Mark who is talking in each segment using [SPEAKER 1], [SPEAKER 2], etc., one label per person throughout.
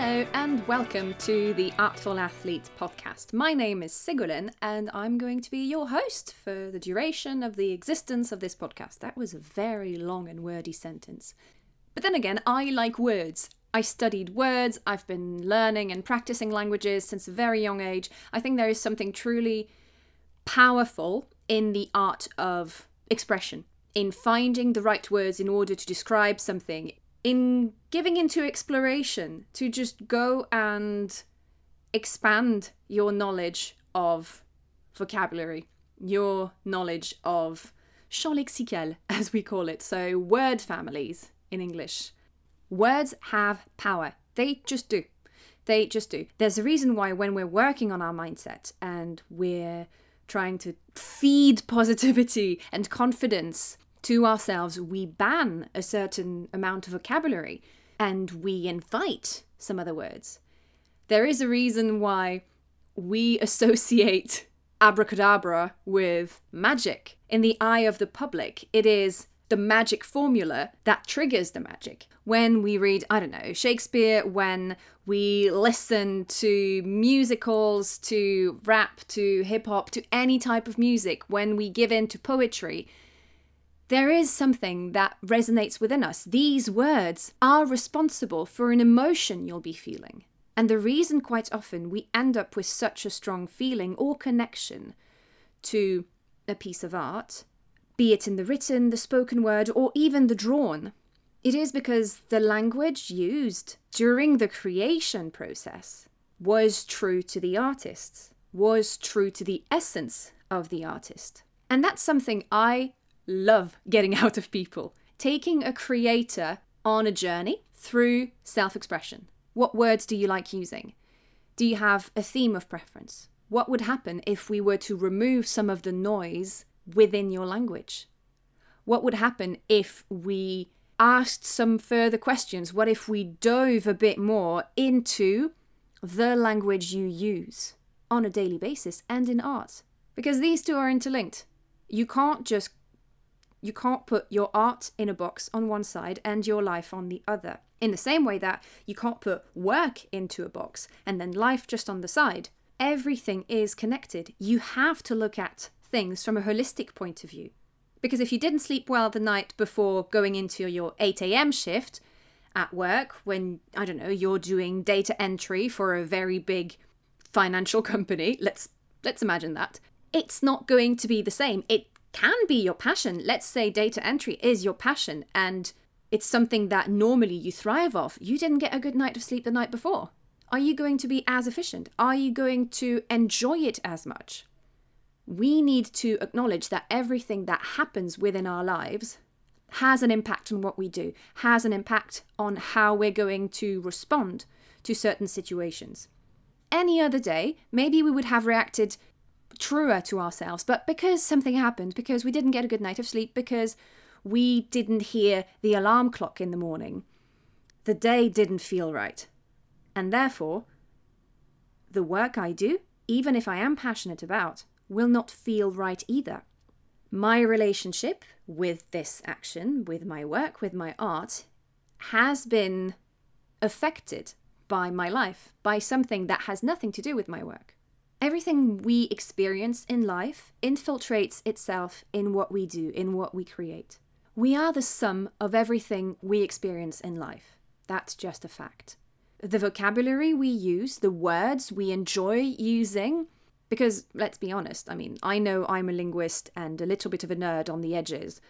[SPEAKER 1] Hello and welcome to the Artful Athlete podcast. My name is Sigurlin and I'm going to be your host for the duration of the existence of this podcast. That was a very long and wordy sentence. But then again, I like words. I studied words, I've been learning and practicing languages since a very young age. I think there is something truly powerful in the art of expression, in finding the right words in order to describe something, in giving into exploration, to just go and expand your knowledge of vocabulary, your knowledge of champ lexical, as we call it, so word families in English. Words have power. They just do. They just do. There's a reason why, when we're working on our mindset and we're trying to feed positivity and confidence to ourselves, we ban a certain amount of vocabulary and we invite some other words. There is a reason why we associate abracadabra with magic. In the eye of the public, it is the magic formula that triggers the magic. When we read, I don't know, Shakespeare, when we listen to musicals, to rap, to hip hop, to any type of music, when we give in to poetry, there is something that resonates within us. These words are responsible for an emotion you'll be feeling. And the reason quite often we end up with such a strong feeling or connection to a piece of art be it in the written, the spoken word, or even the drawn. It is because the language used during the creation process was true to the artist, was true to the essence of the artist. And that's something I love getting out of people. Taking a creator on a journey through self expression. What words do you like using? Do you have a theme of preference? What would happen if we were to remove some of the noise within your language? What would happen if we asked some further questions? What if we dove a bit more into the language you use on a daily basis and in art? Because these two are interlinked. You can't just you can't put your art in a box on one side and your life on the other. In the same way that you can't put work into a box and then life just on the side. Everything is connected. You have to look at things from a holistic point of view. Because if you didn't sleep well the night before going into your 8 a.m. shift at work, when, I don't know, you're doing data entry for a very big financial company, let's let's imagine that. It's not going to be the same. It can be your passion. Let's say data entry is your passion and it's something that normally you thrive off. You didn't get a good night of sleep the night before. Are you going to be as efficient? Are you going to enjoy it as much? we need to acknowledge that everything that happens within our lives has an impact on what we do, has an impact on how we're going to respond to certain situations. Any other day, maybe we would have reacted truer to ourselves, but because something happened, because we didn't get a good night of sleep, because we didn't hear the alarm clock in the morning, the day didn't feel right. And therefore, the work I do, even if I am passionate about, will not feel right either. My relationship with this action, with my work, with my art, has been affected by my life, by something that has nothing to do with my work. Everything we experience in life infiltrates itself in what we do, in what we create. We are the sum of everything we experience in life. That's just a fact. The vocabulary we use, the words we enjoy using, because let's be honest, I mean, I know I'm a linguist and a little bit of a nerd on the edges.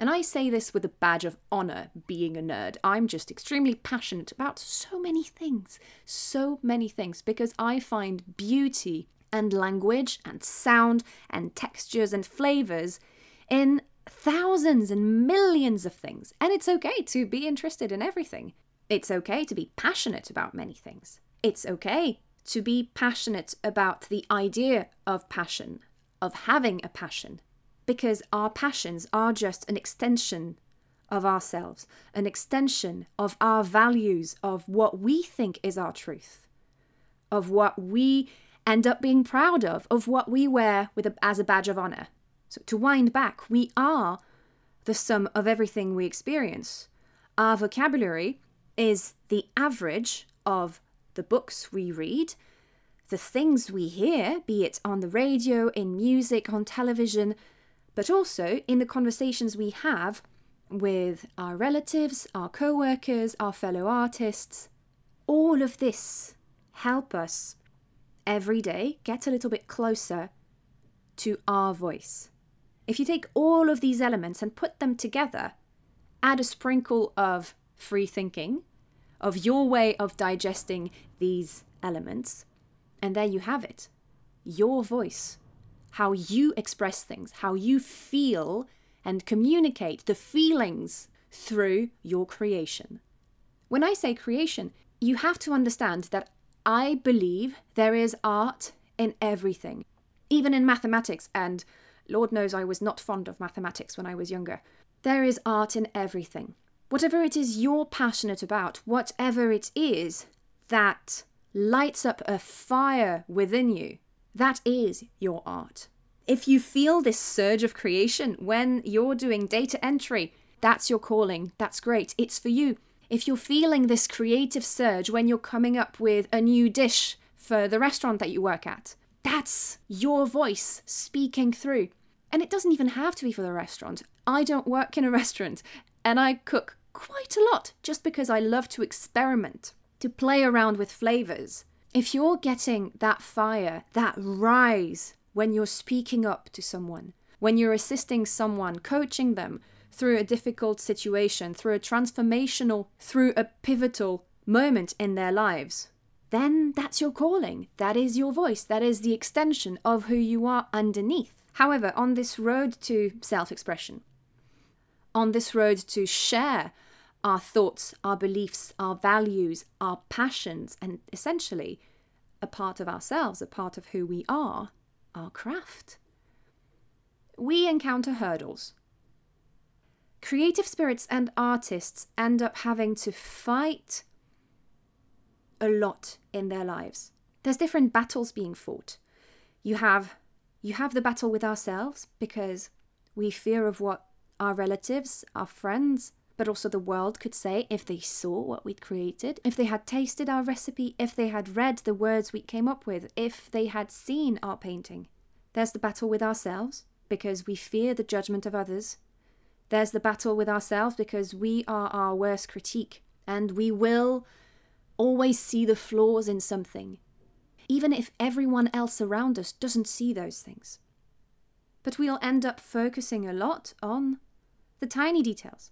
[SPEAKER 1] And I say this with a badge of honour being a nerd. I'm just extremely passionate about so many things, so many things, because I find beauty and language and sound and textures and flavours in thousands and millions of things. And it's okay to be interested in everything. It's okay to be passionate about many things. It's okay to be passionate about the idea of passion, of having a passion, because our passions are just an extension of ourselves, an extension of our values, of what we think is our truth, of what we end up being proud of, of what we wear with a, as a badge of honor. So to wind back, we are the sum of everything we experience. Our vocabulary is the average of the books we read, the things we hear, be it on the radio, in music, on television, but also in the conversations we have with our relatives, our co workers, our fellow artists. All of this help us every day get a little bit closer to our voice. If you take all of these elements and put them together, add a sprinkle of free thinking, of your way of digesting these elements, and there you have it your voice, how you express things, how you feel and communicate the feelings through your creation. When I say creation, you have to understand that I believe there is art in everything, even in mathematics, and Lord knows I was not fond of mathematics when I was younger. There is art in everything. Whatever it is you're passionate about, whatever it is that lights up a fire within you, that is your art. If you feel this surge of creation when you're doing data entry, that's your calling. That's great. It's for you. If you're feeling this creative surge when you're coming up with a new dish for the restaurant that you work at, that's your voice speaking through. And it doesn't even have to be for the restaurant. I don't work in a restaurant and I cook quite a lot just because I love to experiment, to play around with flavors. If you're getting that fire, that rise when you're speaking up to someone, when you're assisting someone, coaching them through a difficult situation, through a transformational, through a pivotal moment in their lives, then that's your calling. That is your voice. That is the extension of who you are underneath. However, on this road to self expression, on this road to share our thoughts, our beliefs, our values, our passions, and essentially a part of ourselves, a part of who we are, our craft. We encounter hurdles. Creative spirits and artists end up having to fight a lot in their lives. There's different battles being fought. You have you have the battle with ourselves because we fear of what our relatives, our friends, but also the world could say if they saw what we'd created, if they had tasted our recipe, if they had read the words we came up with, if they had seen our painting. There's the battle with ourselves because we fear the judgment of others. There's the battle with ourselves because we are our worst critique and we will always see the flaws in something, even if everyone else around us doesn't see those things. But we'll end up focusing a lot on the tiny details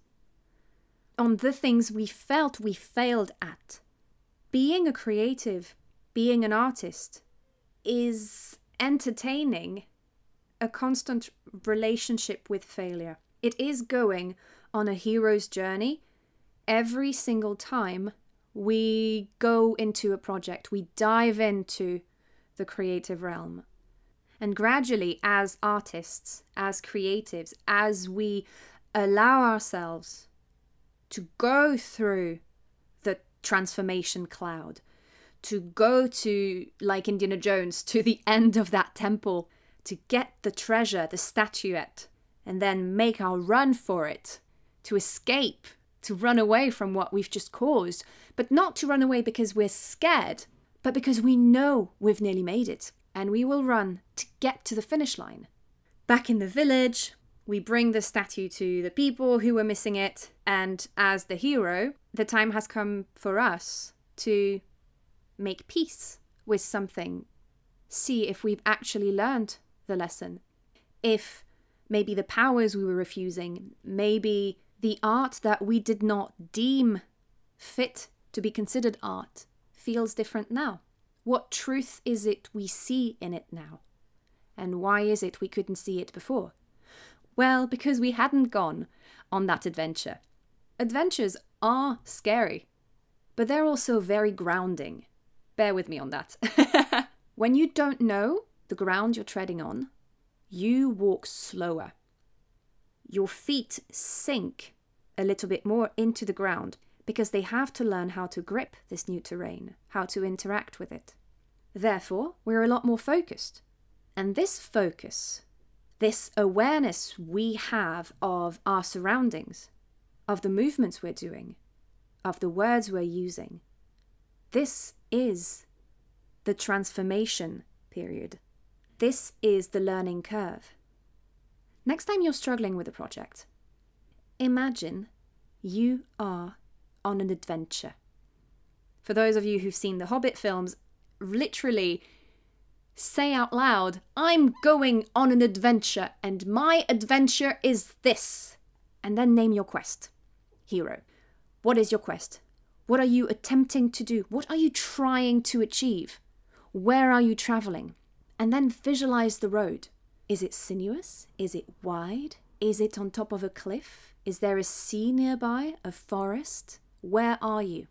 [SPEAKER 1] on the things we felt we failed at. Being a creative, being an artist, is entertaining a constant relationship with failure. It is going on a hero's journey every single time we go into a project, we dive into the creative realm. And gradually, as artists, as creatives, as we allow ourselves to go through the transformation cloud, to go to, like Indiana Jones, to the end of that temple, to get the treasure, the statuette, and then make our run for it, to escape, to run away from what we've just caused, but not to run away because we're scared, but because we know we've nearly made it, and we will run to get to the finish line. Back in the village, we bring the statue to the people who were missing it, and as the hero, the time has come for us to make peace with something. See if we've actually learned the lesson. If maybe the powers we were refusing, maybe the art that we did not deem fit to be considered art, feels different now. What truth is it we see in it now? And why is it we couldn't see it before? Well, because we hadn't gone on that adventure. Adventures are scary, but they're also very grounding. Bear with me on that. when you don't know the ground you're treading on, you walk slower. Your feet sink a little bit more into the ground because they have to learn how to grip this new terrain, how to interact with it. Therefore, we're a lot more focused. And this focus this awareness we have of our surroundings, of the movements we're doing, of the words we're using, This is the transformation period. This is the learning curve. Next time you're struggling with a project, imagine you are on an adventure. For those of you who've seen the Hobbit films, literally say out loud, I'm going on an adventure, and my adventure is this. And then name your quest. Hero. What is your quest? What are you attempting to do? What are you trying to achieve? Where are you traveling? And then visualize the road. Is it sinuous? Is it wide? Is it on top of a cliff? Is there a sea nearby? A forest? Where are you?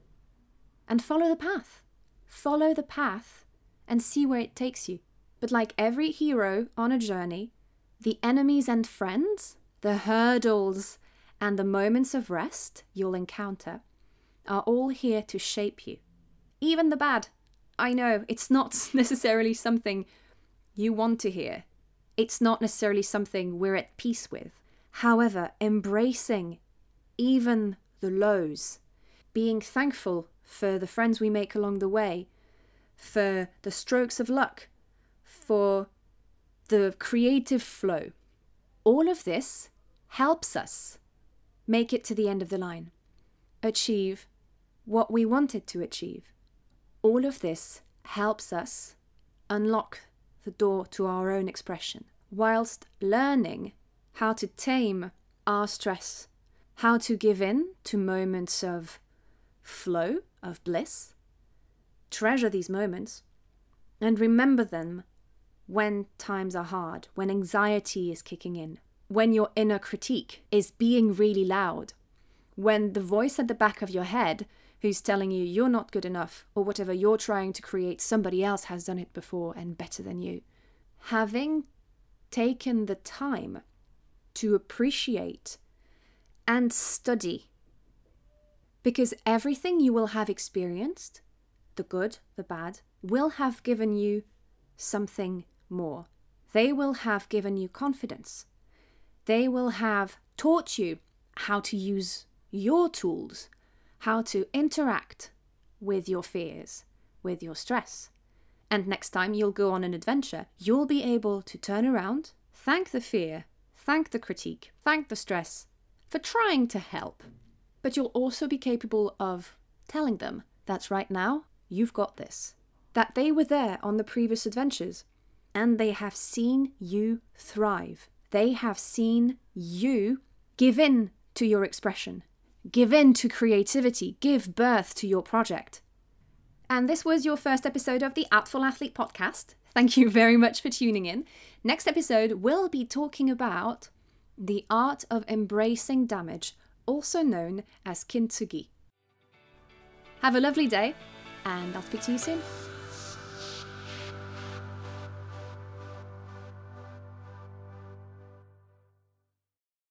[SPEAKER 1] And follow the path. Follow the path and see where it takes you. But like every hero on a journey, the enemies and friends, the hurdles, and the moments of rest you'll encounter are all here to shape you. Even the bad. I know it's not necessarily something you want to hear. It's not necessarily something we're at peace with. However, embracing even the lows, being thankful for the friends we make along the way, for the strokes of luck, for the creative flow. All of this helps us make it to the end of the line, achieve what we wanted to achieve. All of this helps us unlock the door to our own expression, whilst learning how to tame our stress, how to give in to moments of flow, of bliss, treasure these moments, and remember them when times are hard, when anxiety is kicking in, when your inner critique is being really loud, when the voice at the back of your head who's telling you you're not good enough or whatever you're trying to create, somebody else has done it before and better than you. Having taken the time to appreciate and study. Because everything you will have experienced, the good, the bad, will have given you something more. They will have given you confidence. They will have taught you how to use your tools, how to interact with your fears, with your stress. And next time you'll go on an adventure, you'll be able to turn around, thank the fear, thank the critique, thank the stress for trying to help. But you'll also be capable of telling them that right now you've got this, that they were there on the previous adventures and they have seen you thrive. They have seen you give in to your expression, give in to creativity, give birth to your project. And this was your first episode of the Artful Athlete podcast. Thank you very much for tuning in. Next episode, we'll be talking about the art of embracing damage, also known as kintsugi. Have a lovely day, and I'll speak to you soon.